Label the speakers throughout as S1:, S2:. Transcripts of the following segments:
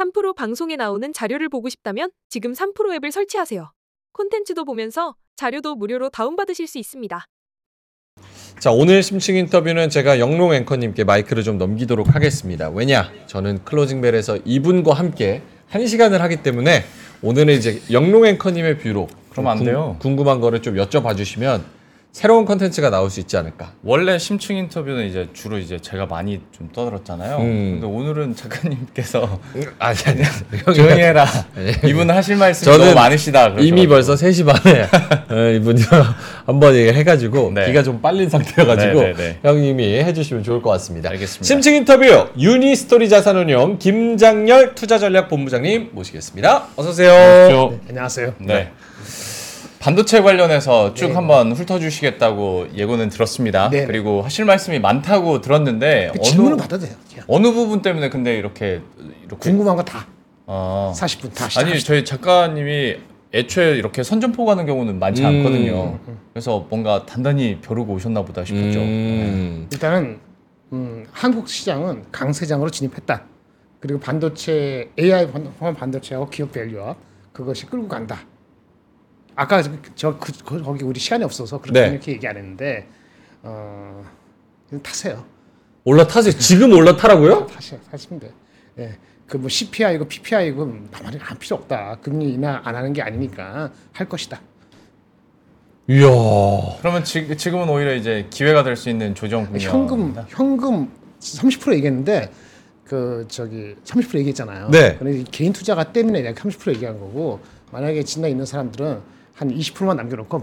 S1: 3프로 방송에 나오는 자료를 보고 싶다면 지금 3프로 앱을 설치하세요. 콘텐츠도 보면서 자료도 무료로 다운받으실 수 있습니다.
S2: 자, 오늘 심층 인터뷰는 제가 영롱 앵커님께 마이크를 좀 넘기도록 하겠습니다. 왜냐? 저는 클로징벨에서 이분과 함께 한 시간을 하기 때문에 오늘은 이제 영롱 앵커님의 view로
S3: 그럼 안
S2: 궁-
S3: 돼요.
S2: 궁금한 거를 좀 여쭤봐 주시면 새로운 컨텐츠가 나올 수 있지 않을까.
S3: 원래 심층 인터뷰는 이제 주로 이제 제가 많이 좀 떠들었잖아요.
S2: 음.
S3: 근데 오늘은 작가님께서
S2: 아니, 아니,
S3: 조용히 해라. 이분 하실 말씀이 너무 많으시다.
S2: 이미. 벌써 3시 반에 어, 이분이 한번 얘기를 해가지고
S3: 네.
S2: 기가 좀 빨린 상태여가지고
S3: 네, 네, 네.
S2: 형님이 해주시면 좋을 것 같습니다.
S3: 알겠습니다.
S2: 심층 인터뷰 유니스토리 자산운용 김장열 투자전략본부장님 모시겠습니다. 어서 오세요.
S3: 그렇죠.
S4: 안녕하세요.
S3: 네. 반도체 관련해서 쭉
S4: 네.
S3: 한번 훑어주시겠다고 예고는 들었습니다.
S4: 네.
S3: 그리고 하실 말씀이 많다고 들었는데
S4: 그 질문은 받아도 돼요. 그냥.
S3: 어느 부분 때문에 근데 이렇게 이렇게
S4: 궁금한 거 다.
S3: 아.
S4: 40분 다
S3: 아니
S4: 시작합시다.
S3: 저희 작가님이 애초에 이렇게 선전포고하는 경우는 많지
S2: 음.
S3: 않거든요. 그래서 뭔가 단단히 벼르고 오셨나 보다 싶었죠.
S2: 음.
S4: 일단은 음, 한국 시장은 강세장으로 진입했다. 그리고 반도체 AI 포함 반도체하고 기업 밸류업 그것이 끌고 간다. 아까 저 그, 그- 거기 우리 시간이 없어서 그렇게
S2: 네.
S4: 이렇게 얘기 안 했는데 어, 타세요.
S2: 올라타세요. 지금 올라타라고요?
S4: 타세요. 타시면 돼. 예. 그뭐 CPI고 PPI고 나만이 안 필요 없다. 금리 인하 안 하는 게 아니니까 할 것이다.
S2: 이야.
S3: 그러면 지, 지금은 오히려 이제 기회가 될 수 있는 조정
S4: 현금. 현금 30% 얘기했는데 그 저기 30% 얘기했잖아요.
S2: 네.
S4: 근데 이 개인 투자가 때문에 내가 30% 얘기한 거고 만약에 진짜 있는 사람들은 한 20%만 남겨놓고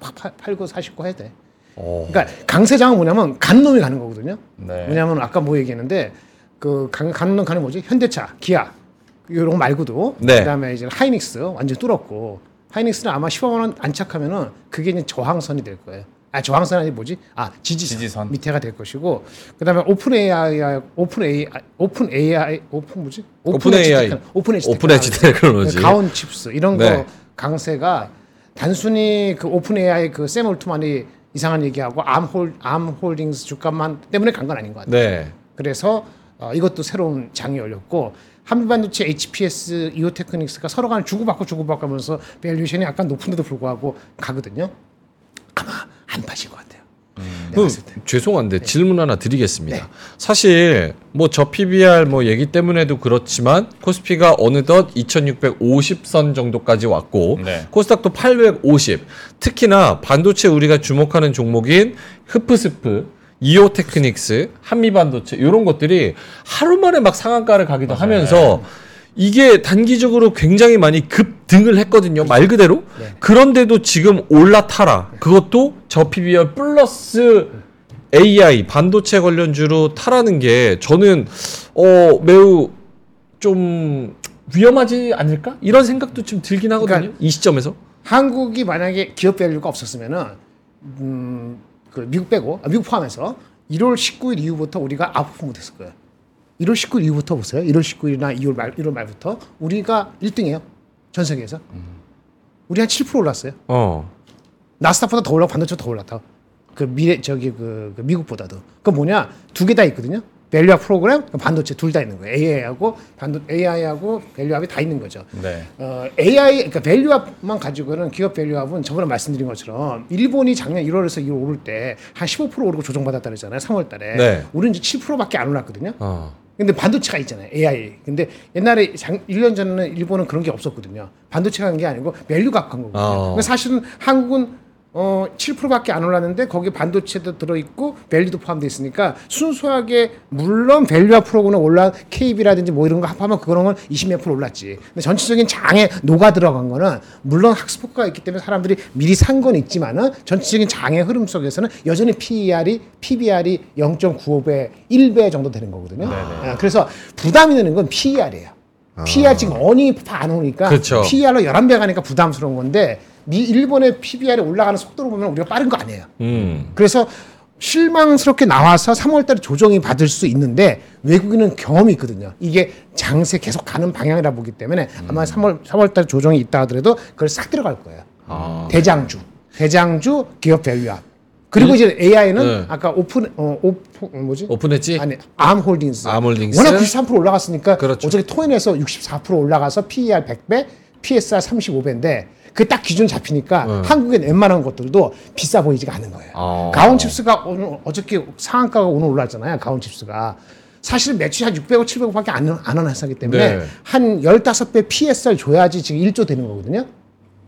S4: 팍팍팍 팔고 사시고 해야 돼.
S2: 어.
S4: 그러니까 강세장은 뭐냐면 간 놈이 가는 거거든요.
S3: 네.
S4: 왜냐하면 아까 뭐 얘기했는데 그 간, 가는 놈 가는 뭐지? 현대차, 기아 이런 거 말고도
S2: 네.
S4: 그다음에 이제 하이닉스 완전 뚫었고 하이닉스는 아마 15만 원 안착하면은 그게 이제 저항선이 될 거예요. 아 저항선 아니 뭐지? 아 지지선,
S3: 지지선.
S4: 밑에가 될 것이고 그다음에 오픈 AI 오픈 AI 오픈 AI 오픈 뭐지?
S2: 오픈 AI.
S4: 오픈엣지
S2: 오픈엣지 테크놀로지.
S4: 가온칩스 이런
S2: 네.
S4: 거 강세가 단순히 그 오픈 AI 그 샘 올트만이 이상한 얘기하고 암홀 암홀딩스 주가만 때문에 간 건 아닌 것 같아요.
S2: 네.
S4: 그래서 어, 이것도 새로운 장이 열렸고 한미반도체 HPSP, 이오테크닉스가 서로 간 주고받고 주고받고 하면서 valuation이 약간 높은데도 불구하고 가거든요. 아마 안 빠질 것 같아요. 때.
S2: 죄송한데 질문 하나 드리겠습니다.
S4: 네.
S2: 사실 뭐 저 PBR 뭐 얘기 때문에도 그렇지만 코스피가 어느덧 2,650선 정도까지 왔고
S3: 네.
S2: 코스닥도 850. 특히나 반도체 우리가 주목하는 종목인 흡프스프 이오 테크닉스, 한미 반도체 이런 것들이 하루 만에 막 상한가를 가기도 하면서 이게 단기적으로 굉장히 많이 급등을 했거든요. 말 그대로.
S4: 네.
S2: 그런데도 지금 올라타라. 그것도 저 PBR 플러스 AI 반도체 관련주로 타라는 게 저는 어 매우 좀 위험하지 않을까? 이런 생각도 좀 들긴 하거든요.
S4: 그러니까
S2: 이 시점에서.
S4: 한국이 만약에 기업 value가 없었으면은 음, 그 미국 빼고 아, 미국 포함해서 1월 19일 이후부터 우리가 아웃퍼 못했을 거예요. 1월 19일 이후부터 보세요. 1월 19일이나 2월 말 1월 말부터 우리가 1등이에요. 전 세계에서. 우리 한 7% 올랐어요.
S2: 어.
S4: 나스닥보다 더 올라고 반도체 더 올랐다. 그 미래 저기 그, 그 미국보다도. 그 뭐냐 두 개 다 있거든요. 밸류업 프로그램, 그 반도체 둘 다 있는 거예요. AI하고 반도 AI하고 밸류업이 다 있는 거죠.
S3: 네.
S4: 어, AI 그러니까 value-up만 가지고는 기업 value-up은 저번에 말씀드린 것처럼 일본이 작년 1월에서 2월 오를 때 한 15% 오르고 조정받았다 그랬잖아요. 3월 달에.
S2: 네.
S4: 우리는 이제 7%밖에 안 올랐거든요.
S2: 어.
S4: 근데 반도체가 있잖아요. AI. 근데 옛날에 장, 1년 전에는 일본은 그런 게 없었거든요. 반도체가 간게 아니고 value가 간 거거든요.
S2: 어.
S4: 사실은 한국은 어, 7%밖에 안 올랐는데 거기에 반도체도 들어있고 value도 포함되어 있으니까 순수하게 물론 밸류업 프로그램 올라 KB라든지 뭐 이런 거 합하면 그거는 20몇 프로 올랐지. 근데 전체적인 장에 녹아 들어간 거는 물론 학습효과가 있기 때문에 사람들이 미리 산 건 있지만은 전체적인 장의 흐름 속에서는 여전히 PER이 PBR이 0.95배, 1배 정도 되는 거거든요. 아, 그래서 부담이 되는 건 PER이에요. PER 지금 어닝이 안 오니까
S2: 그렇죠.
S4: PER로 11배 가니까 부담스러운 건데 미 일본의 PBR이 올라가는 속도로 보면 우리가 빠른 거 아니에요.
S2: 음.
S4: 그래서 실망스럽게 나와서 3월달에 조정이 받을 수 있는데 외국인은 경험이 있거든요. 이게 장세 계속 가는 방향이라 보기 때문에 아마 3월 3월달에 조정이 있다 하더라도 그걸 싹 들어갈 거예요. 대장주, 대장주 기업 밸류업 그리고 이제 AI는
S2: 네.
S4: 아까 오픈 어 오픈 뭐지?
S2: 오픈했지?
S4: 아니 암 홀딩스.
S2: 암 홀딩스.
S4: 워낙 93% 올라갔으니까
S2: 그렇죠.
S4: 어저께 토인에서 64% 올라가서 PER 100배, PSR 35배인데 그 딱 기준 잡히니까
S2: 네.
S4: 한국엔 웬만한 것들도 비싸 보이지가 않은 거예요.
S2: 아.
S4: 가온 칩스가 오늘 어저께 상한가가 오늘 올랐잖아요. 가온 칩스가. 사실은 매출이 한 600억, 700억밖에 안, 안 하는 회사기 때문에
S2: 네.
S4: 한 15배 PSR 줘야지 지금 1조 되는 거거든요.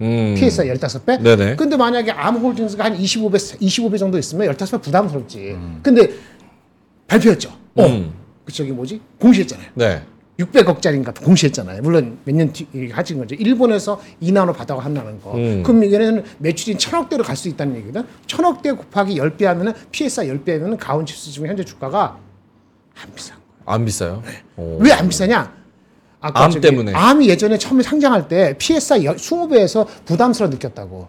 S2: 음.
S4: PSR 15배?
S2: 네네.
S4: 근데 만약에 암홀딩스가 한 25배, 25배 정도 있으면 15배 부담스럽지.
S2: 음.
S4: 근데 발표했죠. 어.
S2: 음.
S4: 그 저기 뭐지? 공시했잖아요.
S2: 네.
S4: 600억짜리인가 공시했잖아요. 물론 몇 년 뒤 하신 거죠. 일본에서 2나노 받아고 한다는 거.
S2: 음.
S4: 그럼 이게는 매출이 천억대로 갈 수 있다는 얘기거든. 천억대 곱하기 10배 하면은 PSR 10배 하면은 가온 칩스 지금 현재 주가가 안 비싼 거예요.
S2: 안 비싸요? 오.
S4: 왜안 비싸냐?
S2: 암 때문에.
S4: 암이 예전에 처음에 상장할 때 PSR 20배에서 부담스러워 느꼈다고.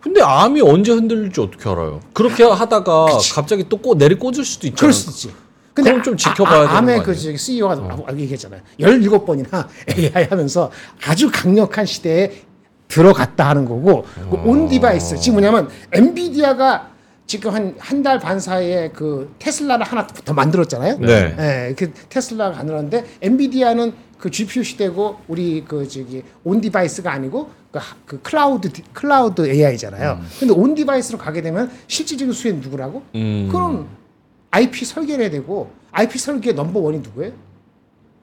S2: 근데 암이 언제 흔들릴지 어떻게 알아요? 그렇게 하다가 갑자기 또 꼬, 내리 꽂을 수도 있잖아요.
S4: 그럴 수도 있지.
S2: 그럼 좀 지켜봐야 되는
S4: 암의 거그
S2: 아니에요?
S4: 저기 CEO가 얘기했잖아요. 17번이나 AI 하면서 아주 강력한 시대에 들어갔다 하는 거고 그
S2: 어.
S4: on device 지금 뭐냐면 엔비디아가 지금 한 한 달 반 사이에 그 테슬라를 하나 더 만들었잖아요.
S2: 네.
S4: 예, 그 테슬라가 만들었는데 엔비디아는 그 GPU 시대고 우리 그 저기 on device가 아니고 그, 하- 그 클라우드 디- cloud AI잖아요. 근데 on device로 가게 되면 실질적인 수혜는 누구라고?
S2: 음.
S4: 그럼 IP 설계를 해야 되고 IP 설계 number one이 누구예요?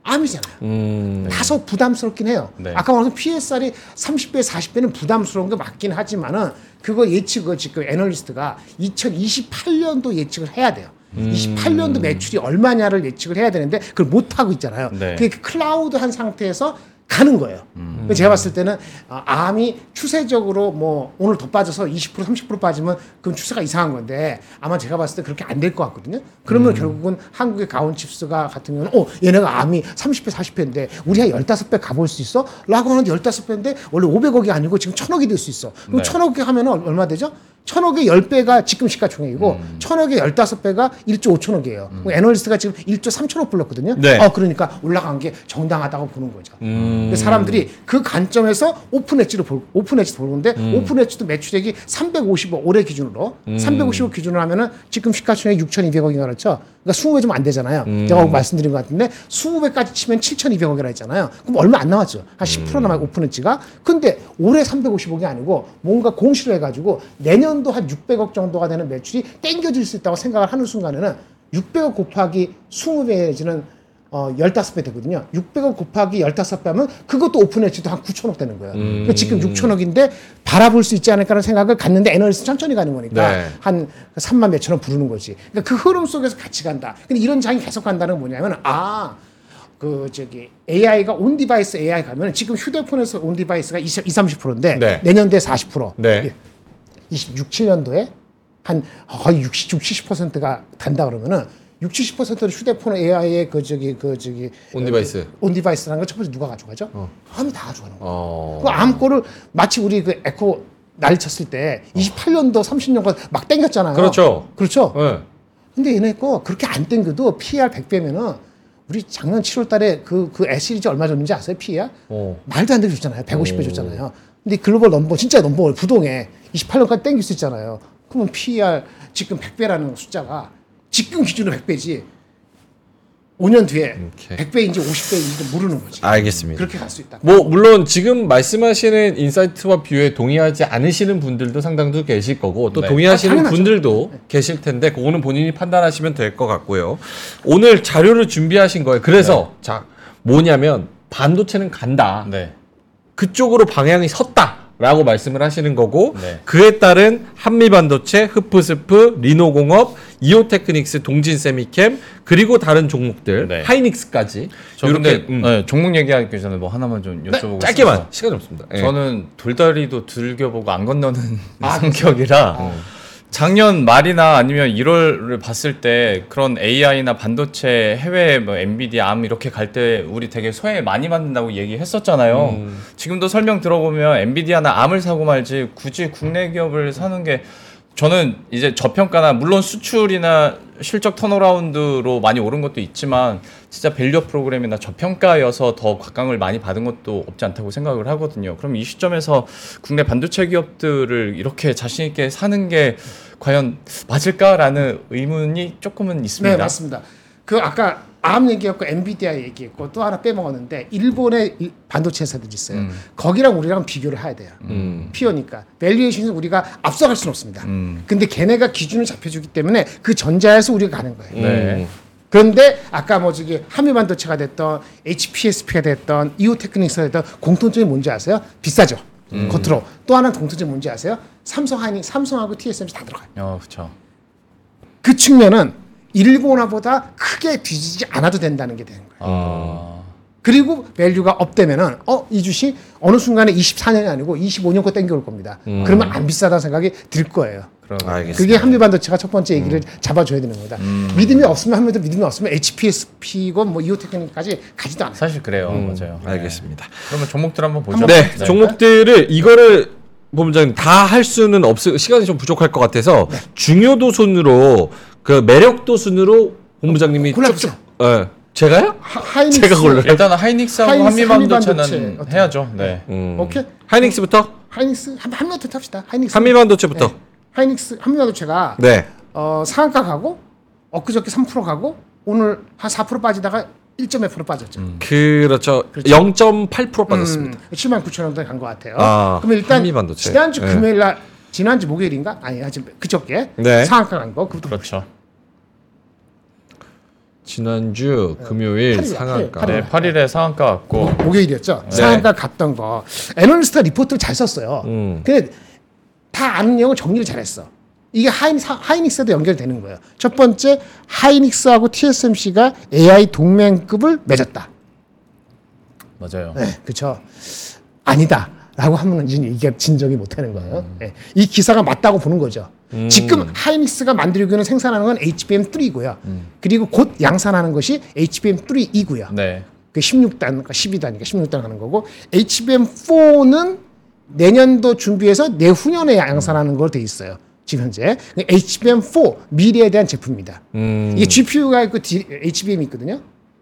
S4: 암이잖아요.
S2: 음.
S4: 다소 부담스럽긴 해요.
S3: 네.
S4: 아까 말한 PSR이 30배, 40배는 부담스러운 게 맞긴 하지만은 그거 예측을 지금 애널리스트가 2028년도 예측을 해야 돼요.
S2: 음.
S4: 28년도 매출이 얼마냐를 예측을 해야 되는데 그걸 못 하고 있잖아요.
S3: 네.
S4: 그게 클라우드 한 상태에서 가는 거예요.
S2: 음.
S4: 제가 봤을 때는 아, 암이 추세적으로 뭐 오늘 더 빠져서 20% 30% 빠지면 그건 추세가 이상한 건데 아마 제가 봤을 때 그렇게 안 될 것 같거든요. 그러면
S2: 음.
S4: 결국은 한국의 가온 칩스가 같은 경우는 어 얘네가 암이 30배 40배인데 우리 한 15배 가볼 수 있어? 라고 하는데 15배인데 원래 500억이 아니고 지금 1000억이 될 수 있어. 그럼
S3: 네.
S4: 1000억이 하면 얼마 되죠? 1000억의 10배가 지금 시가총액이고
S2: 음.
S4: 1000억의 15배가 1조 5천억이에요. 애널리스트가 지금 1조 3천억 불렀거든요.
S2: 네.
S4: 어, 그러니까 올라간 게 정당하다고 보는 거죠.
S2: 음.
S4: 사람들이 그 관점에서 오픈 엣지를 볼 오픈 엣지 보는데
S2: 음.
S4: 오픈 엣지도 매출액이 350억 올해 기준으로 350억 기준으로 하면은 지금 시가총액 6,200억인가 그렇죠. 그러니까 20배 좀 안 되잖아요.
S2: 음.
S4: 제가 말씀드린 것 같은데 20배까지 치면 7,200억이라 했잖아요. 그럼 얼마 안 나왔죠. 한10% 남아 오픈 엣지가. 근데 올해 350억이 아니고 뭔가 공시를 해가지고 내년 도 한 600억 정도가 되는 매출이 땡겨질 수 있다고 생각을 하는 순간에는 600억 곱하기 20배지는 어, 15배 되거든요. 600억 곱하기 15배 하면 그것도 오픈 엣지도 한 9천억 되는 거예요. 그러니까 지금 6천억인데 바라볼 수 있지 않을까라는 생각을 갖는데 애널리스트 천천히 가는 거니까
S2: 네.
S4: 한 3만 몇천 원 부르는 거지. 그러니까 그 흐름 속에서 같이 간다. 근데 이런 장이 계속 간다는 건 뭐냐면 아, 그 저기 AI가 on device AI 가면 지금 휴대폰에서 on device가 20, 20 30%인데
S2: 네.
S4: 내년도에 40%.
S2: 네.
S4: 26, 7년도에 한 거의 60, 60, 70%가 간다 그러면은 60, 70%를 휴대폰 AI의 그 저기 그 저기 on device. on device라는 걸 첫 번째 누가 가져가죠? 암이 다 가져가는 거예요.
S2: 어.
S4: 그 암거를 마치 우리 그 에코 난리 쳤을 때 28년도 30년간 막 땡겼잖아요.
S2: 그렇죠.
S4: 그렇죠.
S2: 네.
S4: 근데 얘네 거 그렇게 안 땡겨도 PER 100배면은 우리 작년 7월 달에 그, 그 애시리즈 얼마 줬는지 아세요? PER?
S2: 어.
S4: 말도 안 되게 줬잖아요. 150배 줬잖아요. 근데 글로벌 넘버, 진짜 넘버 부동에 28년까지 땡길 수 있잖아요. 그러면 PER 지금 100배라는 숫자가 지금 기준으로 100배지 5년 뒤에
S2: 오케이.
S4: 100배인지 50배인지 모르는 거지.
S2: 알겠습니다.
S4: 그렇게 갈 수 있다.
S2: 뭐 물론 지금 말씀하시는 insight와 view에 동의하지 않으시는 분들도 상당수 계실 거고 또
S3: 네.
S2: 동의하시는
S4: 아.
S2: 분들도 계실 텐데 그거는 본인이 판단하시면 될 것 같고요. 오늘 자료를 준비하신 거예요. 그래서
S3: 네.
S2: 자 뭐냐면 반도체는 간다.
S3: 네.
S2: 그쪽으로 방향이 섰다 라고 말씀을 하시는 거고
S3: 네.
S2: 그에 따른 한미반도체, HPSP, 리노공업, 이오테크닉스, 동진쎄미켐 그리고 다른 종목들
S3: 네.
S2: 하이닉스까지
S3: 저
S2: 이렇게
S3: 근데
S2: 음.
S3: 네, 종목 얘기하기 전에 뭐 하나만 좀 여쭤보고
S2: 짧게만
S3: 싶어서.
S2: 시간이 없습니다. 예.
S3: 저는 돌다리도 두들겨보고 안 건너는
S4: 아,
S3: 성격이라 작년 말이나 아니면 1월을 봤을 때 그런 AI나 반도체 해외 뭐 엔비디아 암 이렇게 갈 때 우리 되게 소외 많이 받는다고 얘기했었잖아요.
S2: 음.
S3: 지금도 설명 들어보면 엔비디아나 암을 사고 말지 굳이 국내 기업을 사는 게 저는 이제 저평가나 물론 수출이나 실적 turnaround로 많이 오른 것도 있지만 진짜 value 프로그램이나 저평가여서 더 각광을 많이 받은 것도 없지 않다고 생각을 하거든요. 그럼 이 시점에서 국내 반도체 기업들을 이렇게 자신 있게 사는 게 과연 맞을까라는 의문이 조금은 있습니다.
S4: 네, 맞습니다. 그 아까 암 얘기했고 엔비디아 얘기했고 또 하나 빼먹었는데 일본의 이 반도체 회사들이 있어요.
S3: 음.
S4: 거기랑 우리랑 비교를 해야 돼요.
S2: 음.
S4: 피어니까 밸류에이션은 우리가 앞서갈 수는 없습니다.
S3: 음.
S4: 근데 걔네가 기준을 잡혀주기 때문에 그 전자에서 우리가 가는 거예요.
S3: 네.
S4: 그런데 아까 뭐 저기 한미반도체가 됐던 HPSP가 됐던 이오테크닉스가 됐던 공통점이 뭔지 아세요? 비싸죠.
S3: 음.
S4: 겉으로 또 하나 공통점이 뭔지 아세요? 삼성 하이닉 삼성하고 TSMC 다 들어가요.
S3: 어, 그렇죠.
S4: 그 측면은 일본화보다 크게 뒤지지 않아도 된다는 게 되는 거예요.
S3: 아.
S4: 그리고 value가 up되면은 어 이 주식 어느 순간에 24년이 아니고 25년 거 땡겨올 겁니다. 그러면 안 비싸다는 생각이 들 거예요.
S2: 알겠습니다.
S4: 그게 한미 반도체가 첫 번째 얘기를 잡아줘야 되는 겁니다. 믿음이 없으면 한미도 믿음이 없으면 HPSP고 뭐 이오테크닉까지 가지도 않아요.
S3: 사실 그래요. 맞아요. 네.
S2: 알겠습니다.
S3: 그러면 종목들 한번 보죠.
S2: 네, 종목들을 이거를 본부장님 다 할 수는 없을 시간이 좀 부족할 것 같아서 중요도 순으로 그 매력도 순으로 본부장님이
S4: 골라보세요.
S2: 쭉- 예. 제가요?
S4: 하- 하이닉스
S2: 제가 골라요.
S3: 일단 하이닉스하고
S4: 하이닉스,
S3: 한미반도체는
S4: 한미반도체.
S3: 해야죠. 네.
S2: 음.
S4: 오케이
S2: 하이닉스부터
S4: 하이닉스 한 한미부터 탑시다. 하이닉스
S2: 한미반도체부터.
S4: 네. 하이닉스 한미반도체가
S2: 네.
S4: 어, 상한가 가고 엊그저께 3% 가고 오늘 한 4% 빠지다가 1.2% 빠졌죠.
S2: 그렇죠.
S4: 그렇죠.
S2: 0.8% 빠졌습니다.
S4: 7만 9천 원대 간 것 같아요.
S2: 아,
S4: 그러면 일단
S2: 한미반도체.
S4: 지난주
S2: 네.
S4: 금요일 날 지난주 목요일인가? 아니, 아직 그저께
S2: 네.
S4: 상한가 간 거. 그것도
S3: 그렇죠.
S2: 지난주 금요일
S4: 팔일이야,
S2: 상한가.
S4: 팔일,
S3: 네, 8일에 상한가 왔고
S4: 목요일이었죠.
S2: 네.
S4: 상한가 갔던 거. 애널리스트가 리포트를 잘 썼어요.
S2: 음.
S4: 근데 다 아는 내용을 정리를 잘했어. 이게 하이닉, 하이닉스에도 연결되는 거예요. 첫 번째, 하이닉스하고 TSMC가 AI 동맹급을 맺었다.
S3: 맞아요.
S4: 네, 그렇죠. 아니다. 라고 하면 이제 이게 진정이 못하는 거예요. 네. 이 기사가 맞다고 보는 거죠. 지금 하이닉스가 만들고 있는 생산하는 건 HBM3고요. 그리고 곧 양산하는 것이 HBM3이고요.
S3: 네.
S4: 그 16단과 12단이니까 16단 하는 거고 HBM4는 내년도 준비해서 내후년에 양산하는 걸돼 있어요. 지금 현재 HBM4 미래에 대한 제품입니다.
S2: 음.
S4: 이게 GPU가 있고 HBM이 있거든요.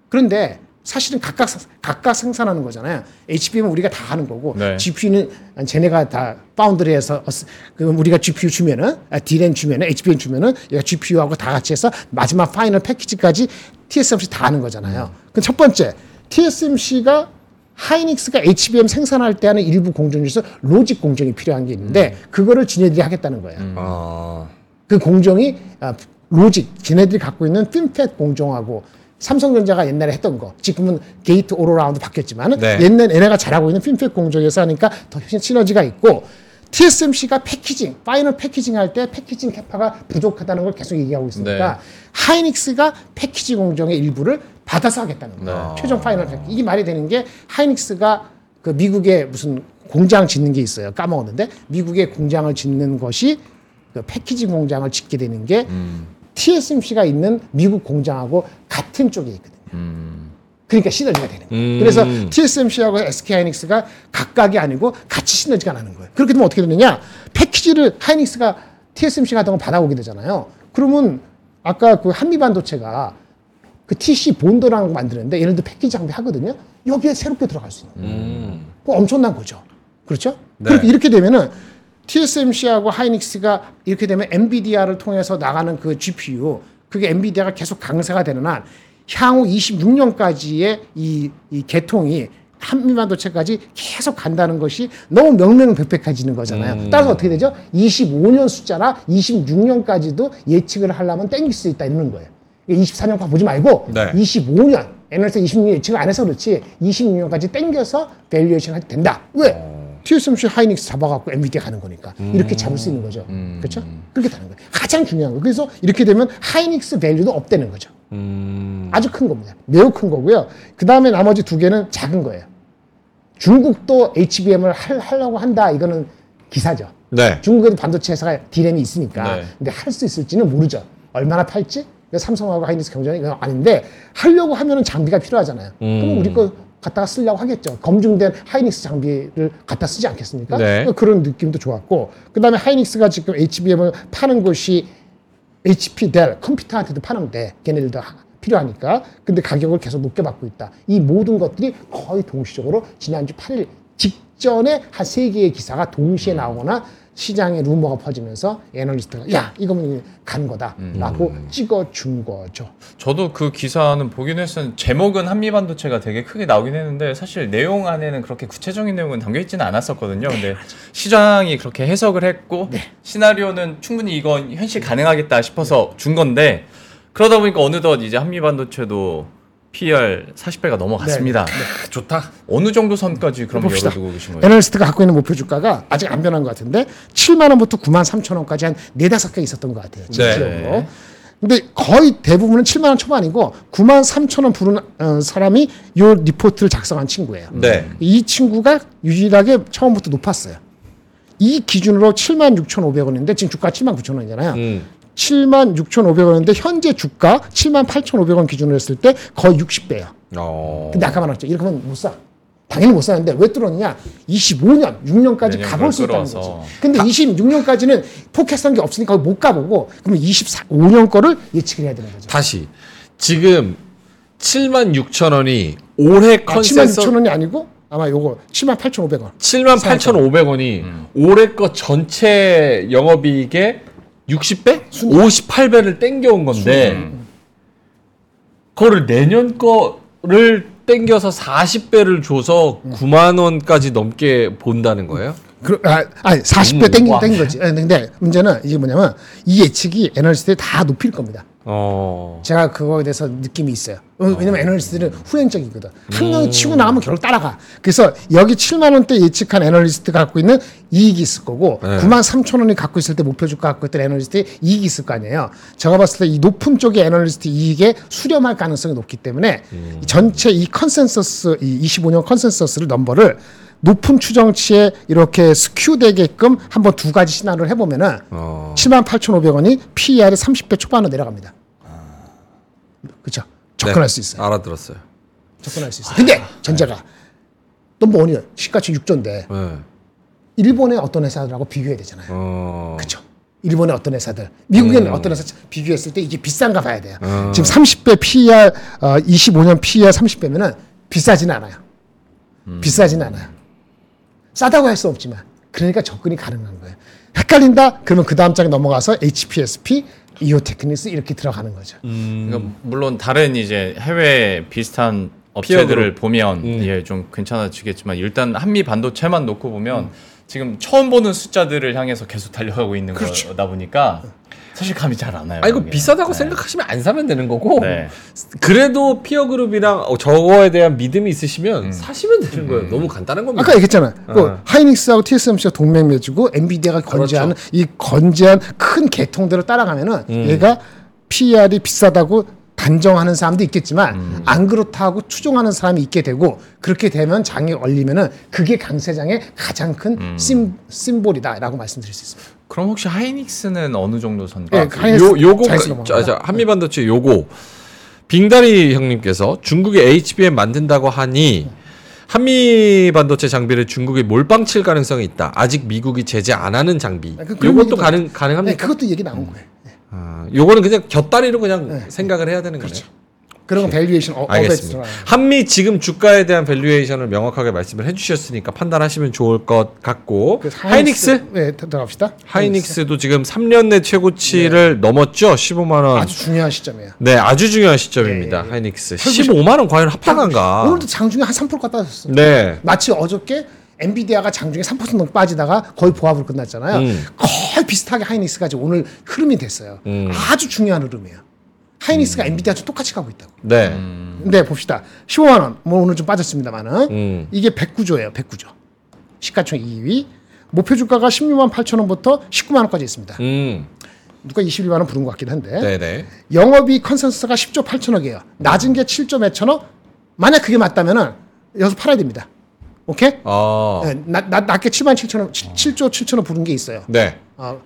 S4: 그런데 사실은 각각 사- 각각 생산하는 거잖아요. HBM은 우리가 다 하는 거고
S3: 네.
S4: GPU는 쟤네가 다 foundry에서 어스- 그 우리가 GPU 주면은 아, D램 주면은 HBM 주면은 얘가 GPU하고 다 같이 해서 마지막 final package까지 TSMC 다 하는 거잖아요. 그럼 첫 번째 TSMC가 하이닉스가 HBM 생산할 때 하는 일부 공정 중에서 logic 공정이 필요한 게 있는데 그거를 지네들이 하겠다는 거예요.
S2: 아.
S4: 그 공정이 아, logic 지네들이 갖고 있는 FinFET 공정하고 삼성전자가 옛날에 했던 거 지금은 gate all around 바뀌었지만
S2: 네.
S4: 옛날 얘네가 잘하고 있는 FinFET 공정에서 하니까 더 시너지가 있고 TSMC가 packaging final packaging 할 때 packaging capa가 부족하다는 걸 계속 얘기하고 있으니까
S3: 네.
S4: 하이닉스가 packaging 공정의 일부를 받아서 하겠다는 거예요. 최종 final packaging 이게 말이 되는 게 하이닉스가 그 미국에 무슨 공장 짓는 게 있어요. 까먹었는데 미국에 공장을 짓는 것이 그 packaging 공장을 짓게 되는 게 TSMC가 있는 미국 공장하고 같은 쪽에 있거든요. 그러니까 시너지가 되는 거예요.
S2: 음.
S4: 그래서 TSMC하고 SK 하이닉스가 각각이 아니고 같이 시너지가 나는 거예요. 그렇게 되면 어떻게 되느냐? 패키지를 하이닉스가 TSMC가 하던 거 받아오게 되잖아요. 그러면 아까 그 한미 반도체가 그 TC 본도라는 거 만드는데 얘네도 패키지 장비 하거든요. 여기에 새롭게 들어갈 수 있는 거예요.
S2: 음.
S4: 그 엄청난 거죠. 그렇죠?
S2: 네.
S4: 그렇게 이렇게 되면은 TSMC하고 하이닉스가 이렇게 되면 엔비디아를 통해서 나가는 그 GPU 그게 엔비디아가 계속 강세가 되는 한 향후 26년까지의 이, 이 개통이 한미반도체까지 계속 간다는 것이 너무 명명백백해지는 거잖아요. 따라서 어떻게 되죠? 25년 숫자나 26년까지도 예측을 하려면 땡길 수 있다 이러는 거예요. 24년간 보지 말고
S2: 네.
S4: 25년 애널리스트 26년 예측 안 해서 그렇지 26년까지 땡겨서 valuation 해도 된다. 왜? TSMC 하이닉스 잡아갖고 엔비디아 가는 거니까 이렇게 잡을 수 있는 거죠. 그렇죠? 그렇게 되는 거예요. 가장 중요한 거. 그래서 이렇게 되면 하이닉스 value도 up되는 거죠.
S2: 음.
S4: 아주 큰 겁니다. 매우 큰 거고요. 그 다음에 나머지 두 개는 작은 거예요. 중국도 HBM을 할, 하려고 한다. 이거는 기사죠.
S2: 네.
S4: 중국에도 반도체 회사가 디램이 있으니까.
S3: 네.
S4: 근데 할 수 있을지는 모르죠. 얼마나 팔지? 삼성하고 하이닉스 경쟁이 아닌데 하려고 하면은 장비가 필요하잖아요. 그럼 우리 거 갖다가 쓰려고 하겠죠. 검증된 하이닉스 장비를 갖다 쓰지 않겠습니까?
S2: 네.
S4: 그런 느낌도 좋았고 그다음에 하이닉스가 지금 HBM을 파는 곳이 HP, 델, 컴퓨터한테도 파는 돼. 걔네들도 하- 필요하니까. 근데 가격을 계속 높게 받고 있다. 이 모든 것들이 거의 동시적으로 지난주 8일 직전에 한 세 개의 기사가 동시에 나오거나 시장에 루머가 퍼지면서 애널리스트가 야 이거면 간 거다라고 찍어준 거죠.
S3: 저도 그 기사는 보긴 했었는데 제목은 한미반도체가 되게 크게 나오긴 했는데 사실 내용 안에는 그렇게 구체적인 내용은 담겨 있지는 않았었거든요. 근데 시장이 그렇게 해석을 했고 시나리오는 충분히 이건 현실 가능하겠다 싶어서 준 건데 그러다 보니까 어느덧 이제 한미반도체도 PR 40배가 넘어갔습니다.
S2: 좋다.
S3: 어느 정도 선까지 그럼
S4: 봅시다.
S3: 열어두고 계신 거예요?
S4: 애널리스트가 갖고 있는 목표 주가가 아직 안 변한 것 같은데 7만 원부터 9만 3천 원까지 한 네다섯 개 있었던 것 같아요. 지지적으로.
S3: 네.
S4: 근데 거의 대부분은 7만 원 초반이고 9만 3천 원 부른 어, 사람이 요 리포트를 작성한 친구예요.
S2: 네.
S4: 이 친구가 유일하게 처음부터 높았어요. 이 기준으로 7만 6,500원인데 지금 주가 7만 9천 원이잖아요.
S2: 음.
S4: 7만 6,500원인데 현재 주가 7만 8,500원 기준으로 했을 때 거의 60배예요.
S2: 어.
S4: 근데 아까 말했죠. 이렇게 하면 못 사. 당연히 못 사는데 왜 뚫었느냐? 25년, 6년까지
S3: 내년
S4: 가볼 수 있다는. 거지. 근데 26년까지는 포켓한 게 없으니까 못 가보고 그러면 24, 5년 거를 예측을 해야 되는 거죠.
S2: 다시 지금 7만 6천 원이 올해
S4: 아, 7만
S2: 컨센서
S4: 6천 원이 아니고 아마 요거 7만 8,500원.
S2: 7만 8,500원이 올해 거 전체 영업이익의 60배? 58배를 땡겨온 건데 그거를 내년 거를 땡겨서 40배를 줘서 9만 원까지 넘게 본다는 거예요?
S4: 그, 아, 아니 40배
S2: 음,
S4: 땡긴
S2: 와.
S4: 땡긴 거지. 아, 근데 문제는 이게 뭐냐면 이 예측이 애널리스트에 다 높일 겁니다.
S2: 어.
S4: 제가 그거에 대해서 느낌이 있어요. 어, 왜냐면 애널리스트들은 후행적이거든. 한
S2: 음.
S4: 명이 치고 나가면 결국 따라가. 그래서 여기 7만 원대 예측한 애널리스트가 갖고 있는 이익이 있을 거고
S2: 네.
S4: 9만 3천 원이 갖고 있을 때 목표 주가 갖고 있던 애널리스트의 이익이 있을 거 아니에요. 제가 봤을 때 이 높은 쪽의 애널리스트 이익에 수렴할 가능성이 높기 때문에
S2: 음.
S4: 이 전체 이 컨센서스 이 25년 consensus를 number를 높은 추정치에 이렇게 skew 되게끔 한번 두 가지 시나리오를 해보면은
S2: 어.
S4: 7만 8,500원이 PER이 30배 초반으로 내려갑니다. 그렇죠. 접근할
S2: 네,
S4: 수 있어요.
S2: 알아들었어요.
S4: 접근할 수 있어요. 근데 전제가 넘버 원이요. 시가총 6조인데
S2: 네.
S4: 일본의 어떤 회사들하고 비교해야 되잖아요.
S2: 어.
S4: 그렇죠. 일본의 어떤 회사들, 미국의
S2: 음.
S4: 어떤 회사 비교했을 때 이게 비싼가 봐야 돼요. 지금 30배 PER, 어, 25년 PER 30배면은 비싸지는 않아요.
S2: 음.
S4: 비싸지는 않아요. 싸다고 할 수 없지만 그러니까 접근이 가능한 거예요. 헷갈린다? 그러면 그 다음 장에 넘어가서 HPSP, 이오테크닉스 이렇게 들어가는 거죠.
S3: 그러니까 물론 다른 이제 해외 비슷한 업체들을 보면 예, 좀 괜찮아지겠지만 일단 한미 반도체만 놓고 보면 지금 처음 보는 숫자들을 향해서 계속 달려가고 있는 거다 보니까 사실 감이 잘 안 와요.
S2: 아 이거. 비싸다고
S3: 네.
S2: 생각하시면 안 사면 되는 거고
S3: 네.
S2: 그래도 peer group이랑 어, 저거에 대한 믿음이 있으시면 사시면 되는 거예요. 너무 간단한 겁니다.
S4: 아까 얘기했잖아요. 그
S2: 어.
S4: 하이닉스하고 TSMC가 동맹 맺고 엔비디아가 건재하는 이 건재한 큰 계통들을 따라가면은 얘가 PER이 비싸다고 단정하는 사람도 있겠지만 안 그렇다고 추종하는 사람이 있게 되고 그렇게 되면 장이 얼리면은 그게 강세장의 가장 큰 심, symbol이다라고 말씀드릴 수 있습니다.
S3: 그럼 혹시 하이닉스는 어느 정도 선가?
S4: 예, 하이닉스
S2: 요 요거
S4: 자,
S2: 한미 반도체 요거 빙다리 형님께서 중국에 HBM 만든다고 하니 한미 반도체 장비를 중국에 몰빵 칠 가능성이 있다. 아직 미국이 제재 안 하는 장비.
S4: 아, 그-
S2: 요것도
S4: 얘기도
S2: 가능
S4: 네,
S2: 가능합니까?
S4: 그것도 얘기 나온 거예요.
S2: 아, 요거는 그냥 곁다리로 그냥
S4: 네.
S2: 생각을 해야 되는
S4: 그렇죠.
S2: 거네요.
S4: 그런 건 valuation 어, 어베
S2: 알겠습니다.
S4: 들어가요.
S2: 한미 지금 주가에 대한 valuation을 명확하게 말씀을 해주셨으니까 판단하시면 좋을 것 같고
S4: 그
S2: 하이닉스
S4: 네, 들어갑시다.
S2: 하이닉스도 지금 3년 내 최고치를 넘었죠. 15만 원.
S4: 아주 중요한 시점이에요.
S2: 네, 아주 중요한 시점입니다.
S4: 네.
S2: 하이닉스 15만 원 과연 합당한가?
S4: 오늘도 장중에 한3% 깎아줬어.
S2: 네.
S4: 마치 어저께 엔비디아가 장중에 3% 정도 빠지다가 거의 보합으로 끝났잖아요.
S2: 음.
S4: 거의 비슷하게 하이닉스까지 오늘 흐름이 됐어요.
S2: 음.
S4: 아주 중요한 흐름이에요. 하이닉스가 엔비디아랑 똑같이 가고 있다고.
S2: 네.
S4: 근데 봅시다. 15만 원. 뭐 오늘 좀 빠졌습니다만은
S2: 음.
S4: 이게 109조예요. 109조. 시가총액 2위. 목표 주가가 16만 8천 원부터 19만 원까지 있습니다.
S2: 음.
S4: 누가 21만 원 부른 것 같긴 한데.
S2: 네, 네.
S4: 영업이익 consensus가 10조 8천억이에요. 낮은 게 7조 몇 천억? 만약 그게 맞다면은 여기서 팔아야 됩니다. 오케이?
S2: 아.
S4: 네, 낮, 낮, 낮게 7만 7천억, 7조 7천억 부른 게 있어요.
S2: 네.
S4: 어,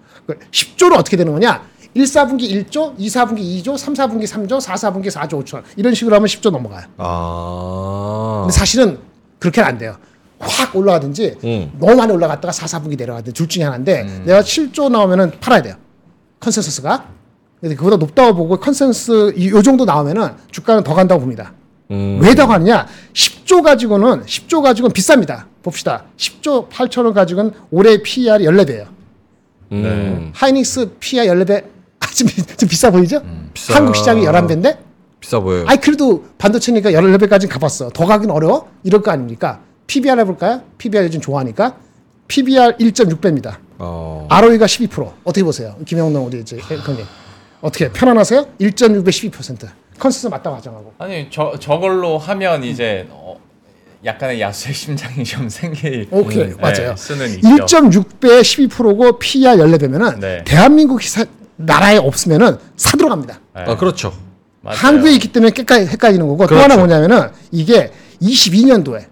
S4: 10조는 어떻게 되는 거냐? 1, 4분기 1조, 2, 4분기 2조, 3, 4분기 3조, 4, 4분기 4조 5천. 이런 식으로 하면 10조 넘어가요.
S2: 아.
S4: 근데 사실은 그렇게는 안 돼요. 확 올라가든지
S2: 음.
S4: 너무 많이 올라갔다가 4, 4분기 내려가든지 둘 중에 하나인데 내가 7조 나오면은 팔아야 돼요. 컨센서스가. 근데 그보다 높다고 보고 컨센서스 이- 요 정도 나오면은 주가는 더 간다고 봅니다.
S2: 음.
S4: 왜더 가느냐? 10조 가지고는 10조 가지고는 비쌉니다. 봅시다. 10조 8천 원 가지고는 올해 PER이 14배예요.
S2: 음.
S4: 하이닉스 PER 14배 아, 좀, 비- 좀 비싸 보이죠?
S2: 비싸.
S4: 한국 시장이 11배인데
S2: 비싸 보여요.
S4: 아니 그래도 반도체니까 14배까지는 가봤어. 더 가긴 어려워? 이럴 거 아닙니까? PBR 해볼까요? PBR 요즘 좋아하니까. PBR 1.6배입니다.
S2: 어.
S4: ROE가 12%. 어떻게 보세요? 김영동 우리 이제 형님. 어떻게 편안하세요? 1.6배 12%. 컨센서 맞다고 가정하고.
S3: 아니 저 저걸로 하면 이제 어, 약간의 야수의 심장이 좀 생길
S4: 오케이
S3: 음,
S4: 맞아요.
S3: 네, 있죠.
S4: 1.6배 12%고 PER 14배면은
S3: 네.
S4: 대한민국 사, 나라에 없으면은 사들어 갑니다.
S3: 네,
S2: 아, 그렇죠.
S3: 맞아요.
S4: 한국에 있기 때문에 깨까 헷갈리는 거고 또
S2: 그렇죠.
S4: 하나 뭐냐면은 이게 22년도에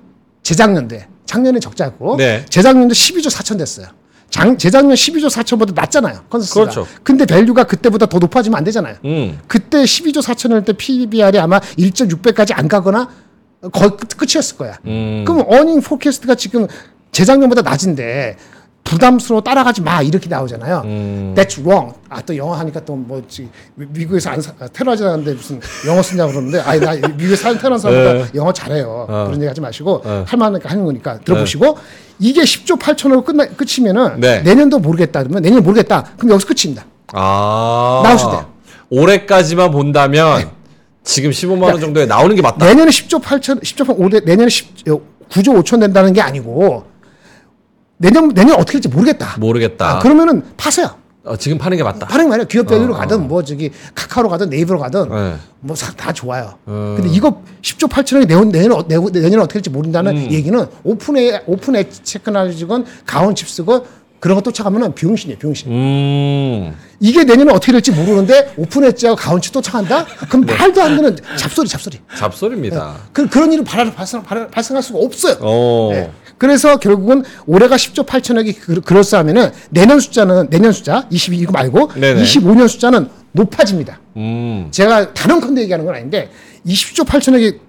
S4: 재작년도에 작년에 적자고
S2: 네.
S4: 재작년도 12조 4천 됐어요. 장, 재작년 12조 4천보다 낮잖아요. 컨센서스가.
S2: 그렇죠.
S4: 근데 value가 그때보다 더 높아지면 안 되잖아요.
S2: 음.
S4: 그때 12조 4천일 때 PBR이 아마 1.6배까지 안 가거나 거의 끝- 끝이었을 거야.
S2: 음.
S4: 그럼 어닝 포캐스트가 지금 재작년보다 낮은데 부담스러워 따라가지 마 이렇게 나오잖아요.
S2: 음.
S4: That's wrong. 아 또 영어 하니까 또 뭐 미국에서 안 사- 아, 테러하자는데 무슨 영어 쓰냐 고 그러는데 아니 나 미국에 사는 테러 사람보다
S2: 네.
S4: 영어 잘해요.
S2: 어.
S4: 그런 얘기 하지 마시고
S2: 네.
S4: 할 만하니까 하는 거니까 들어보시고 이게 10조 8천으로 끝나 끝이면은
S2: 네.
S4: 내년도 모르겠다 그러면 내년 모르겠다 그럼 여기서 끝입니다.
S2: 아.
S4: 나오셔도 돼요.
S2: 올해까지만 본다면 지금 15만 원 정도에 나오는 게 맞다.
S4: 내년에 10조 8천 10조 8 올해 내년에 10, 9조 5천 된다는 게 아니고 내년 내년 어떻게 될지 모르겠다.
S2: 모르겠다.
S4: 아, 그러면은 파세요.
S2: 어, 지금 파는 게 맞다.
S4: 파는 게 말이야. 기업 value로
S2: 어,
S4: 가든 뭐 저기 카카오로 가든 네이버로 가든
S2: 네.
S4: 뭐다 좋아요.
S2: 어.
S4: 근데 이거 10조 8천원이 내년 내년 내년 내년에 어떻게 될지 모른다는
S2: 음.
S4: 얘기는 오픈에 오픈엣지 테크놀로지건 가온칩스건 그런 거 쫓아가면은 병신이에요, 병신.
S2: 음.
S4: 이게 내년에 어떻게 될지 모르는데 오픈 엣지하고 가온 칩 쫓아간다? 그럼
S2: 네.
S4: 말도 안 되는 잡소리, 잡소리.
S2: 잡소리입니다.
S4: 그, 그런 일은 발생, 발생, 발생할 수가 없어요.
S2: 어.
S4: 네. 그래서 결국은 올해가 10조 8천억이 그- 그럴싸하면은 내년 숫자는 내년 숫자 22 이거 말고
S2: 네네.
S4: 25년 숫자는 높아집니다.
S2: 음.
S4: 제가 단언컨대 얘기하는 건 아닌데 20조 8천억이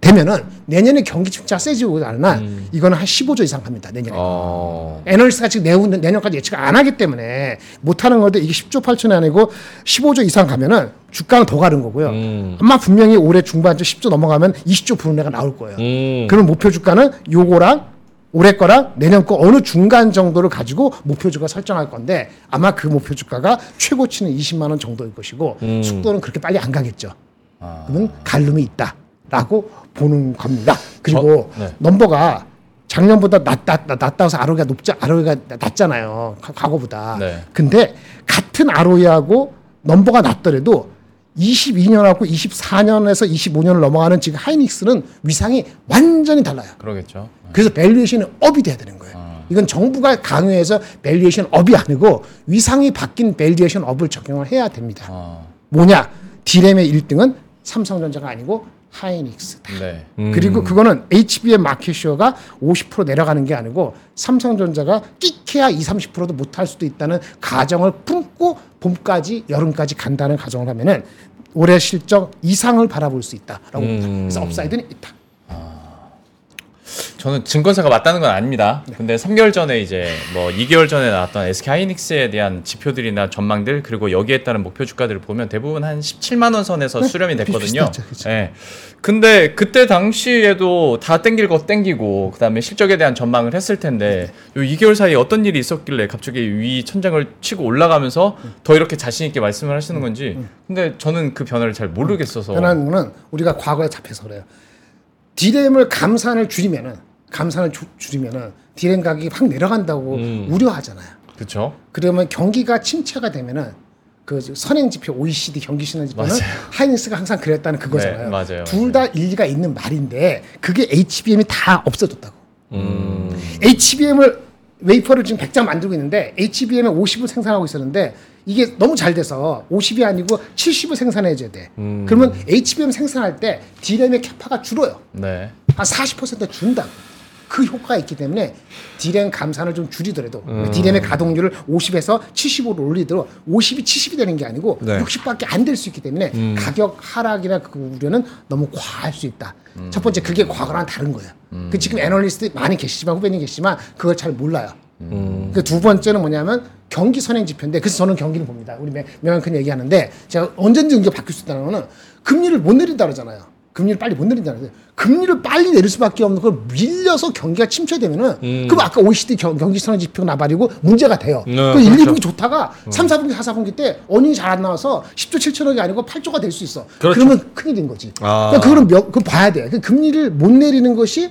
S4: 되면은 내년에 경기 침체가 세지고 않으나 이거는 한 15조 이상 갑니다 내년에.
S2: 어.
S4: 애널리스트가 지금 내후 내년까지 예측 안 하기 때문에 못 하는 건데 이게 10조 8천이 아니고 15조 이상 가면은 주가는 더 가는 거고요.
S2: 음.
S4: 아마 분명히 올해 중반쯤 10조 넘어가면 20조 부른 애가 나올 거예요.
S2: 음.
S4: 그럼 목표 주가는 요거랑 올해 거랑 내년 거 어느 중간 정도를 가지고 목표 주가 설정할 건데 아마 그 목표 주가가 최고치는 20만 원 정도일 것이고
S2: 음.
S4: 속도는 그렇게 빨리 안 가겠죠.
S3: 아.
S4: 그러면 갈름이 있다 라고 보는 겁니다. 그리고
S3: 저- 네.
S4: 넘버가 작년보다 낮, 낮, 낮, 낮다고 해서 ROE가 높지, ROE가 낮잖아요. 과- 과거보다.
S3: 네.
S4: 근데 같은 ROE하고 넘버가 낮더라도 22년하고 24년에서 25년을 넘어가는 지금 하이닉스는 위상이 완전히 달라요.
S3: 그러겠죠.
S4: 그래서 valuation이 up이 돼야 되는 거예요.
S3: 아.
S4: 이건 정부가 강요해서 valuation up이 아니고 위상이 바뀐 valuation up을 적용을 해야 됩니다.
S3: 아,
S4: 뭐냐? 디램의 1등은 삼성전자가 아니고 하이닉스다.
S3: 네.
S2: 음.
S4: 그리고 그거는 HBM 마켓쇼가 50% 내려가는 게 아니고 삼성전자가 끼케야 2, 30%도 못할 수도 있다는 가정을 품고 봄까지 여름까지 간다는 가정을 하면은 올해 실적 이상을 바라볼 수 있다라고 봅니다.
S2: 음.
S4: 그래서 upside는 있다.
S3: 저는 증권사가 맞다는 건 아닙니다. 근데 3개월 전에 이제 뭐 2개월 전에 나왔던 SK 하이닉스에 대한 지표들이나 전망들 그리고 여기에 따른 목표 주가들을 보면 대부분 한 17만 원 선에서 수렴이 됐거든요.
S4: 비슷비슷하죠, 그쵸.
S3: 예. 근데 그때 당시에도 다 땡길 거 땡기고 그다음에 실적에 대한 전망을 했을 텐데 요 2개월 사이에 어떤 일이 있었길래 갑자기 위 천장을 치고 올라가면서 더 이렇게 자신 있게 말씀을 하시는 건지 근데 저는 그 변화를 잘 모르겠어서
S4: 변하는 거는 우리가 과거에 잡혀서 그래요. 디램을 감산을 줄이면은 감산을 주- 줄이면은 디램 가격이 확 내려간다고
S2: 음.
S4: 우려하잖아요.
S3: 그렇죠.
S4: 그러면 경기가 침체가 되면은 그 선행 지표 OECD 경기 신뢰 지표는. 하이닉스가 항상 그랬다는 그거잖아요.
S3: 네, 맞아요,
S4: 둘다 일리가 있는 말인데 그게 HBM이 다 없어졌다고.
S2: 음.
S4: HBM을 웨이퍼를 지금 100장 만들고 있는데 HBM에 50을 생산하고 있었는데 이게 너무 잘 돼서 50이 아니고 70을 생산해 줘야 돼.
S2: 음.
S4: 그러면 HBM 생산할 때 D램의 캐파가 줄어요.
S3: 네.
S4: 한40% 준다. 그 효과가 있기 때문에 디램 감산을 좀 줄이더라도
S2: 음.
S4: 디램의 가동률을 50에서 70으로 올리도록 50이 70이 되는 게 아니고
S2: 네.
S4: 60밖에 안 될 수 있기 때문에
S2: 음.
S4: 가격 하락이나 그 우려는 너무 과할 수 있다. 첫 번째 그게 과거랑 다른 거예요. 그 지금 애널리스트 많이 계시지만 후배님 계시지만 그걸 잘 몰라요.
S2: 음.
S4: 그두 번째는 뭐냐면 경기 선행 지표인데 그래서 저는 경기를 봅니다. 우리 명- 명확한 얘기하는데 제가 언제든지 이게 바뀔 수 있다는 거는 금리를 못 내린다 그러잖아요. 금리를 빨리 못 내린다는 거예요. 금리를 빨리 내릴 수밖에 없는 걸 밀려서 경기가 침체되면은 그럼 아까 OECD 경, 경기 선행 지표가 나발이고 문제가 돼요.
S2: 네,
S4: 그 1,
S2: 그렇죠.
S4: 2분기 좋다가 3, 4분기, 4, 4분기 때 어닝이 잘 안 나와서 10조 7천억이 아니고 8조가 될 수 있어.
S2: 그렇죠.
S4: 그러면 큰일인 거지.
S2: 아.
S4: 그러니까 그거는 명, 그 봐야 돼. 그 금리를 못 내리는 것이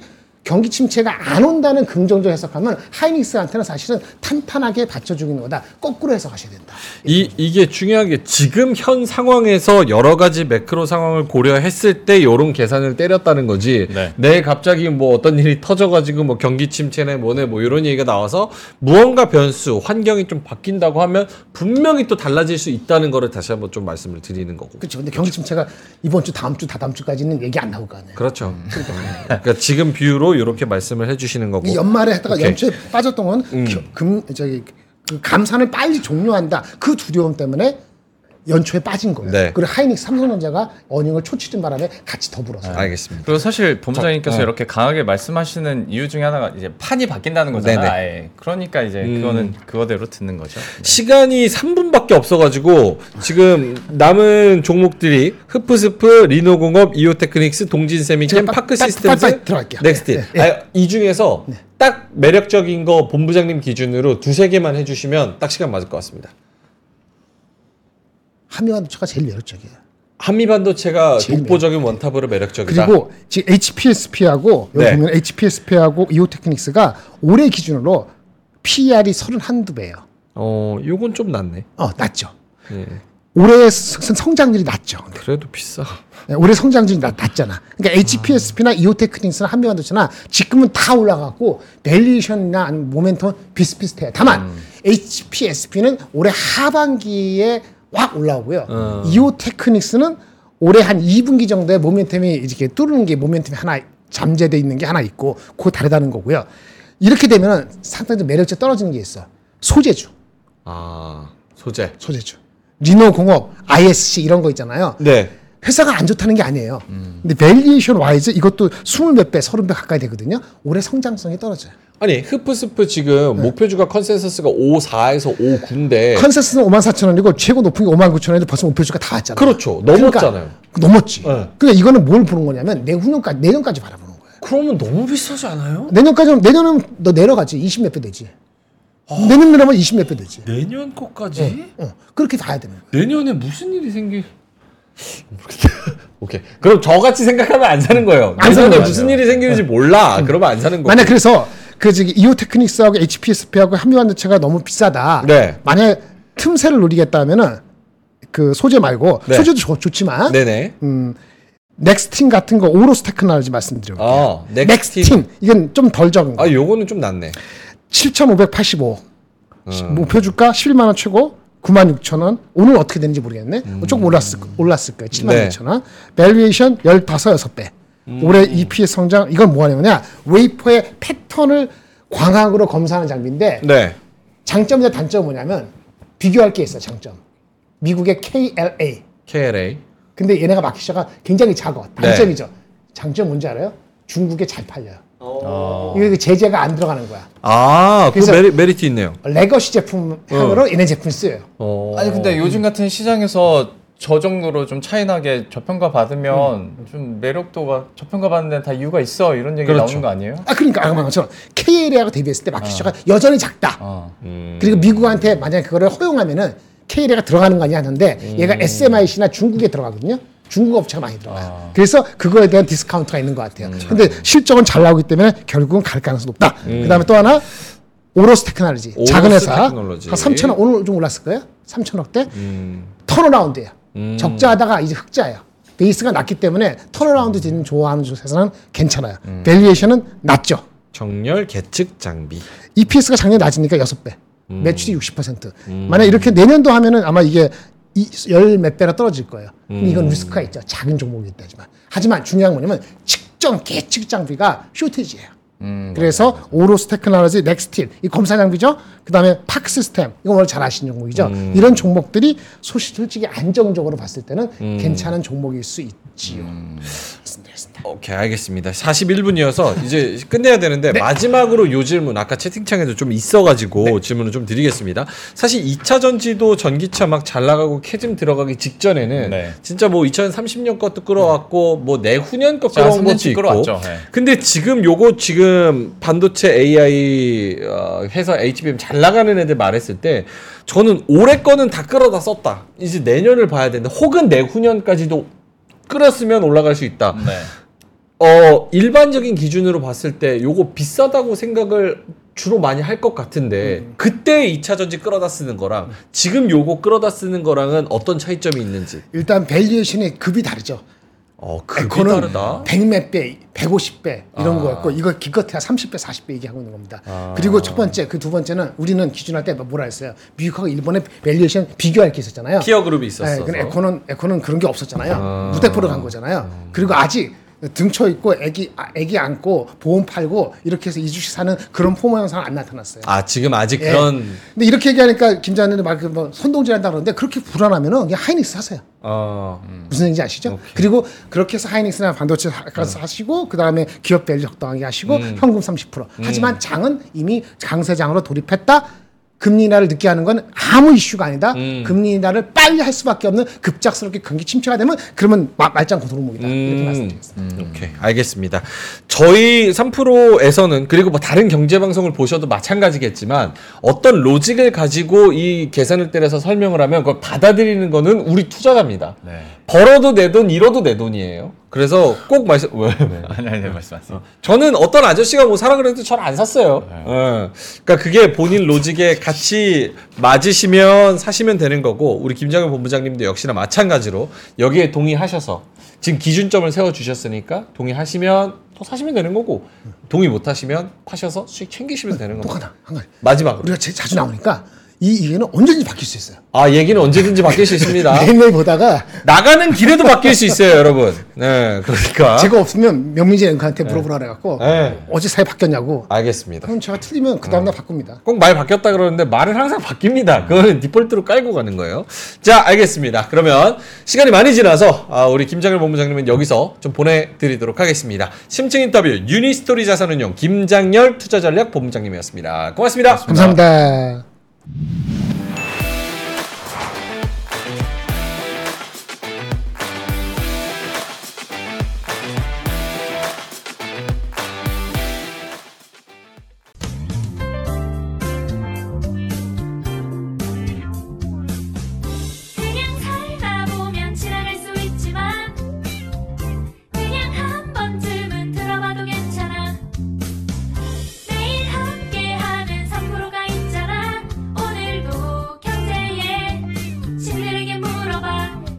S4: 경기 침체가 안 온다는 긍정적 해석하면 하이닉스한테는 사실은 탄탄하게 받쳐주는 거다. 거꾸로 해석하셔야 된다.
S2: 이 이게 중요한 게 지금 현 상황에서 여러 가지 매크로 상황을 고려했을 때 요런 계산을 때렸다는 거지.
S3: 네.
S2: 내일 갑자기 뭐 어떤 일이 터져가지고 뭐 경기 침체네 뭐네 뭐 이런 얘기가 나와서 무언가 변수 환경이 좀 바뀐다고 하면 분명히 또 달라질 수 있다는 거를 다시 한번 좀 말씀을 드리는 거고.
S4: 그렇죠. 근데 경기 침체가 이번 주, 다음 주, 다다음 주까지는 얘기 안 나올 거 아니에요.
S2: 그렇죠. 그러니까 지금 비유로 이렇게 말씀을 해주시는 거고.
S4: 이 연말에 했다가
S2: 오케이.
S4: 연초에 빠졌던 건 겨- 금 저기 그 감산을 빨리 종료한다. 그 두려움 때문에 연초에 빠진 거예요.
S2: 네.
S4: 그리고 하이닉스 삼성전자가 earning을 초치는 바람에 같이 더불어서.
S2: 알겠습니다.
S3: 그리고 사실 본부장님께서
S2: 자, 어.
S3: 이렇게 강하게 말씀하시는 이유 중에 하나가 이제 판이 바뀐다는 거잖아요. 그러니까 이제
S2: 음.
S3: 그거는 그거대로 듣는 거죠.
S2: 시간이 3분밖에 없어가지고 지금 남은 종목들이 흡프스프, 리노공업, 이오테크닉스, 동진쎄미켐,
S4: 제가 빠-
S2: 파크
S4: 빠-
S2: 시스템스,
S4: 빨리 들어갈게요.
S2: 넥스틴.
S4: 네,
S2: 아, 이 중에서 딱 매력적인 거 본부장님 기준으로 두세 개만 해주시면 딱 시간 맞을 것 같습니다.
S4: 한미 반도체가 제일 매력적이에요.
S2: 한미 반도체가
S4: 제일
S2: 독보적인 one top으로 매력적이다.
S4: 그리고 지금 HPSP하고 여기
S2: 네.
S4: 보면 HPSP하고 이오테크닉스가 올해 기준으로 PER이 31배예요.
S2: 어, 요건 좀 낫네.
S4: 어, 낮죠.
S2: 예.
S4: 올해 성- 성장률이 낮죠.
S2: 그래도 비싸.
S4: 네, 올해 성장률이 낮, 낮잖아. 그러니까 HPSP나 이오테크닉스나 한미반도체나 지금은 다 올라갔고 valuation이나 아니면 모멘텀 비슷비슷해요. 다만 HPSP는 올해 하반기에 확 올라오고요.
S2: 어.
S4: 이오 테크닉스는 올해 한 2분기 정도에 모멘텀이 이렇게 뚫는 게 모멘텀이 하나 잠재돼 있는 게 하나 있고 그거 다르다는 거고요. 이렇게 되면 상당히 매력적 떨어지는 게 있어. 소재주,
S2: 아, 소재.
S4: 소재주. 리노 공업, ISC 이런 거 있잖아요.
S2: 네.
S4: 회사가 안 좋다는 게 아니에요. 근데 valuation wise 이것도 20몇 배, 30배 가까이 되거든요. 올해 성장성이 떨어져요.
S2: 아니, 흡프스프 지금
S4: 네.
S2: 목표주가 컨센서스가 5.4에서 5.9인데.
S4: 컨센서스는 5만 4천 원이고 최고 높은 게 5만 9천 원인데 벌써 목표주가 다 왔잖아요.
S2: 그렇죠. 넘었잖아요.
S4: 그러니까 넘었지.
S2: 네.
S4: 그러니까 이거는 뭘 보는 거냐면 내후년까지 내년까지 바라보는 거예요.
S2: 그러면 너무 비싸지 않아요?
S4: 내년까지는 내년은 너 내려가지 20 몇 배 되지. 내년 내려면 20 몇 배 되지.
S2: 내년 거까지?
S4: 어, 그렇게 봐야 되는 거예요.
S2: 내년에 무슨 일이 생기? 오케이. 그럼 저같이 생각하면 안 사는 거예요.
S4: 안 사는 거예요.
S2: 무슨 일이 생기는지 몰라. 그러면 안 사는 거고.
S4: 만약 그래서 그 저기 이오 테크닉스하고 HPSP하고 한미반도체가 너무 비싸다.
S2: 네.
S4: 만약 틈새를 노리겠다면은 그 소재 말고
S2: 네.
S4: 소재도 좋, 좋지만
S2: 네네.
S4: 넥스틴 같은 거 오로스 테크놀로지 말씀드려요.
S2: 아,
S4: 넥스틴.
S2: 넥스틴.
S4: 이건 좀 덜 적은 거.
S2: 아, 요거는 좀 낫네.
S4: 7,585
S2: 음.
S4: 목표 주가 11만 원 최고 9만 6천 원. 오늘 어떻게 되는지 모르겠네. 조금 올랐을 거- 올랐을 거예요. 7만
S2: 음. 네. 음.
S4: 6천 원. valuation 15, 6배. 올해 EPS 성장 이건 뭐 하냐면 웨이퍼의 패턴을 광학으로 검사하는 장비인데
S2: 네.
S4: 장점이나 단점은 뭐냐면 비교할 게 있어요. 장점. 미국의 KLA.
S2: KLA.
S4: 근데 얘네가 마켓 시가 굉장히 작아.
S2: 네.
S4: 단점이죠. 장점 뭔지 알아요? 중국에 잘 팔려요.
S2: 어.
S4: 이게 그 제재가 안 들어가는 거야.
S2: 아, 그
S4: 그래서-
S2: 메리, 메리트 있네요.
S4: legacy 제품으로 얘네 제품 쓰여요.
S2: 어.
S3: 아니 근데 요즘 같은 시장에서 저 정도로 좀 차이나게 저평가 받으면 좀 매력도가 저평가 받는 데는 다 이유가 있어 이런 얘기
S2: 그렇죠.
S3: 나오는 거 아니에요?
S4: 아 그러니까 아까 말한 것처럼 KLA하고 대비했을 때 마켓시가 여전히 작다.
S3: 어.
S4: 그리고 미국한테 만약에 그거를 허용하면은 KLA가 들어가는 거 아니야 하는데 얘가 SMIC나 중국에 들어가거든요. 중국 업체가 많이 들어가요. 그래서 그거에 대한 디스카운트가 있는 것 같아요. 근데 실적은 잘 나오기 때문에 결국은 갈 가능성이 높다. 그다음에 또 하나 오로스 테크놀로지
S2: 오로스
S4: 작은 회사
S2: 테크놀로지.
S4: 한 3천억 오늘 좀 올랐을 거예요. 3천억대
S2: 음.
S4: turnaround예요. 적자하다가 이제 흑자예요. 베이스가 낮기 때문에 turnaround 되는 좋아하는 회사는 괜찮아요. valuation은 낮죠.
S2: 정렬 계측 장비.
S4: EPS가 작년 낮으니까 6배.
S2: 음.
S4: 매출이 60%. 만약 이렇게 내년도 하면은 아마 이게 열 몇 배나 떨어질 거예요.
S2: 음.
S4: 이건 리스크가 있죠. 작은 종목이기 때문에. 하지만 중요한 건 뭐냐면 측정 계측 장비가 쇼티지예요.
S3: 음,
S4: 그래서 오로스 테크놀로지, 넥스틴 이 검사 장비죠. 그다음에 파크 시스템 이거 원래 잘 아시는 종목이죠.
S2: 음.
S4: 이런 종목들이 소시 솔직히 안정적으로 봤을 때는
S2: 음.
S4: 괜찮은 종목일 수 있죠. 그렇습니다. 그렇습니다.
S2: 오케이 알겠습니다. 41분이어서 이제 끝내야 되는데 마지막으로 요 질문 아까 채팅창에도 좀 있어가지고 질문을 좀 드리겠습니다. 사실 2차 전지도 전기차 막 잘 나가고 캐즘 들어가기 직전에는
S3: 네.
S2: 진짜 뭐 2030년 것도 끌어왔고 뭐 내후년 것
S3: 자,
S2: 끌어온 것도
S3: 3년씩
S2: 있고.
S3: 끌어왔죠. 네.
S2: 근데 지금 요거 지금 반도체 AI 어, 회사 HBM 잘 나가는 애들 말했을 때 저는 올해 거는 다 끌어다 썼다. 이제 내년을 봐야 되는데 혹은 내후년까지도 끌었으면 올라갈 수 있다.
S3: 네.
S2: 어 일반적인 기준으로 봤을 때 요거 비싸다고 생각을 주로 많이 할 것 같은데 그때 2차 전지 끌어다 쓰는 거랑 지금 요거 끌어다 쓰는 거랑은 어떤 차이점이 있는지.
S4: 일단 valuation의 급이 다르죠.
S2: 어 급이
S4: 에코는
S2: 다르다.
S4: 100몇 배, 150배 이런
S2: 아.
S4: 거였고 이거 기껏해야 30배, 40배 얘기하고 있는 겁니다.
S2: 아.
S4: 그리고 첫 번째, 그 두 번째는 우리는 기준할 때 뭐라 했어요? 미국하고 일본의 valuation 비교할 게 있었잖아요.
S2: tier 그룹이
S4: 네,
S2: 있었어.
S4: 근데 에코는 에코는 그런 게 없었잖아요.
S2: 아.
S4: 무대포로 간 거잖아요. 그리고 아직 등쳐 있고 애기 아, 애기 안고 보험 팔고 이렇게 해서 이주식 사는 그런 FOMO 현상 안 나타났어요.
S2: 아 지금 아직
S4: 예.
S2: 그런
S4: 근데 이렇게 얘기하니까 김장열님 말뭐 선동질한다 그러는데 그렇게 불안하면은 그냥 하이닉스 하세요.
S2: 어
S4: 무슨 얘기인지 아시죠? 그리고 그렇게 해서 하이닉스나 반도체 하- 가서 하시고 그 다음에 기업 value 적당하게 하시고 현금 30%. 하지만 장은 이미 강세장으로 돌입했다. 금리 인하를 늦게 하는 건 아무 이슈가 아니다. 금리 인하를 빨리 할 수밖에 없는 급작스럽게 경기 침체가 되면 그러면 마- 말짱 고도목이다. 이렇게
S2: 음.
S4: 말씀드리겠습니다.
S2: 오케이 알겠습니다. 저희 3프로에서는 그리고 뭐 다른 경제 방송을 보셔도 마찬가지겠지만 어떤 로직을 가지고 이 계산을 때려서 설명을 하면 그걸 받아들이는 거는 우리 투자자입니다.
S3: 네.
S2: 벌어도 내 돈, 잃어도 내 돈이에요. 그래서 꼭 말씀 왜? 왜?
S3: 아니 아니 말씀하세요.
S2: 저는 어떤 아저씨가 뭐 사라 그래도 저는 안 샀어요. 어. 그러니까 그게 본인 로직에 같이 맞으시면 사시면 되는 거고 우리 김장현 본부장님도 역시나 마찬가지로 여기에 동의하셔서 지금 기준점을 세워 주셨으니까 동의하시면 또 사시면 되는 거고 동의 못 하시면 파셔서 수익 챙기시면 되는
S4: 또
S2: 겁니다.
S4: 하나 한 가지.
S2: 마지막으로
S4: 우리가 제- 자주 나오니까 이 이해는 언제든지 바뀔 수 있어요.
S2: 아 얘기는 언제든지 바뀔 수 있습니다.
S4: 매일매일 보다가
S2: 나가는 길에도 바뀔 수 있어요, 여러분. 네, 그러니까
S4: 제가 없으면 명민재 앵커한테 물어보라 그래갖고
S2: 네.
S4: 어제 사회 바뀌었냐고.
S2: 알겠습니다.
S4: 그럼 제가 틀리면 그 다음날 바꿉니다.
S2: 꼭 말 바뀌었다 그러는데 말은 항상 바뀝니다. 그거는 디폴트로 깔고 가는 거예요. 자, 알겠습니다. 그러면 시간이 많이 지나서 아, 우리 김장일 본부장님은 여기서 좀 보내드리도록 하겠습니다. 심층 인터뷰 유니스토리 자산운용 김장열 투자전략 본부장님이었습니다. 고맙습니다.
S4: 감사합니다. Yeah.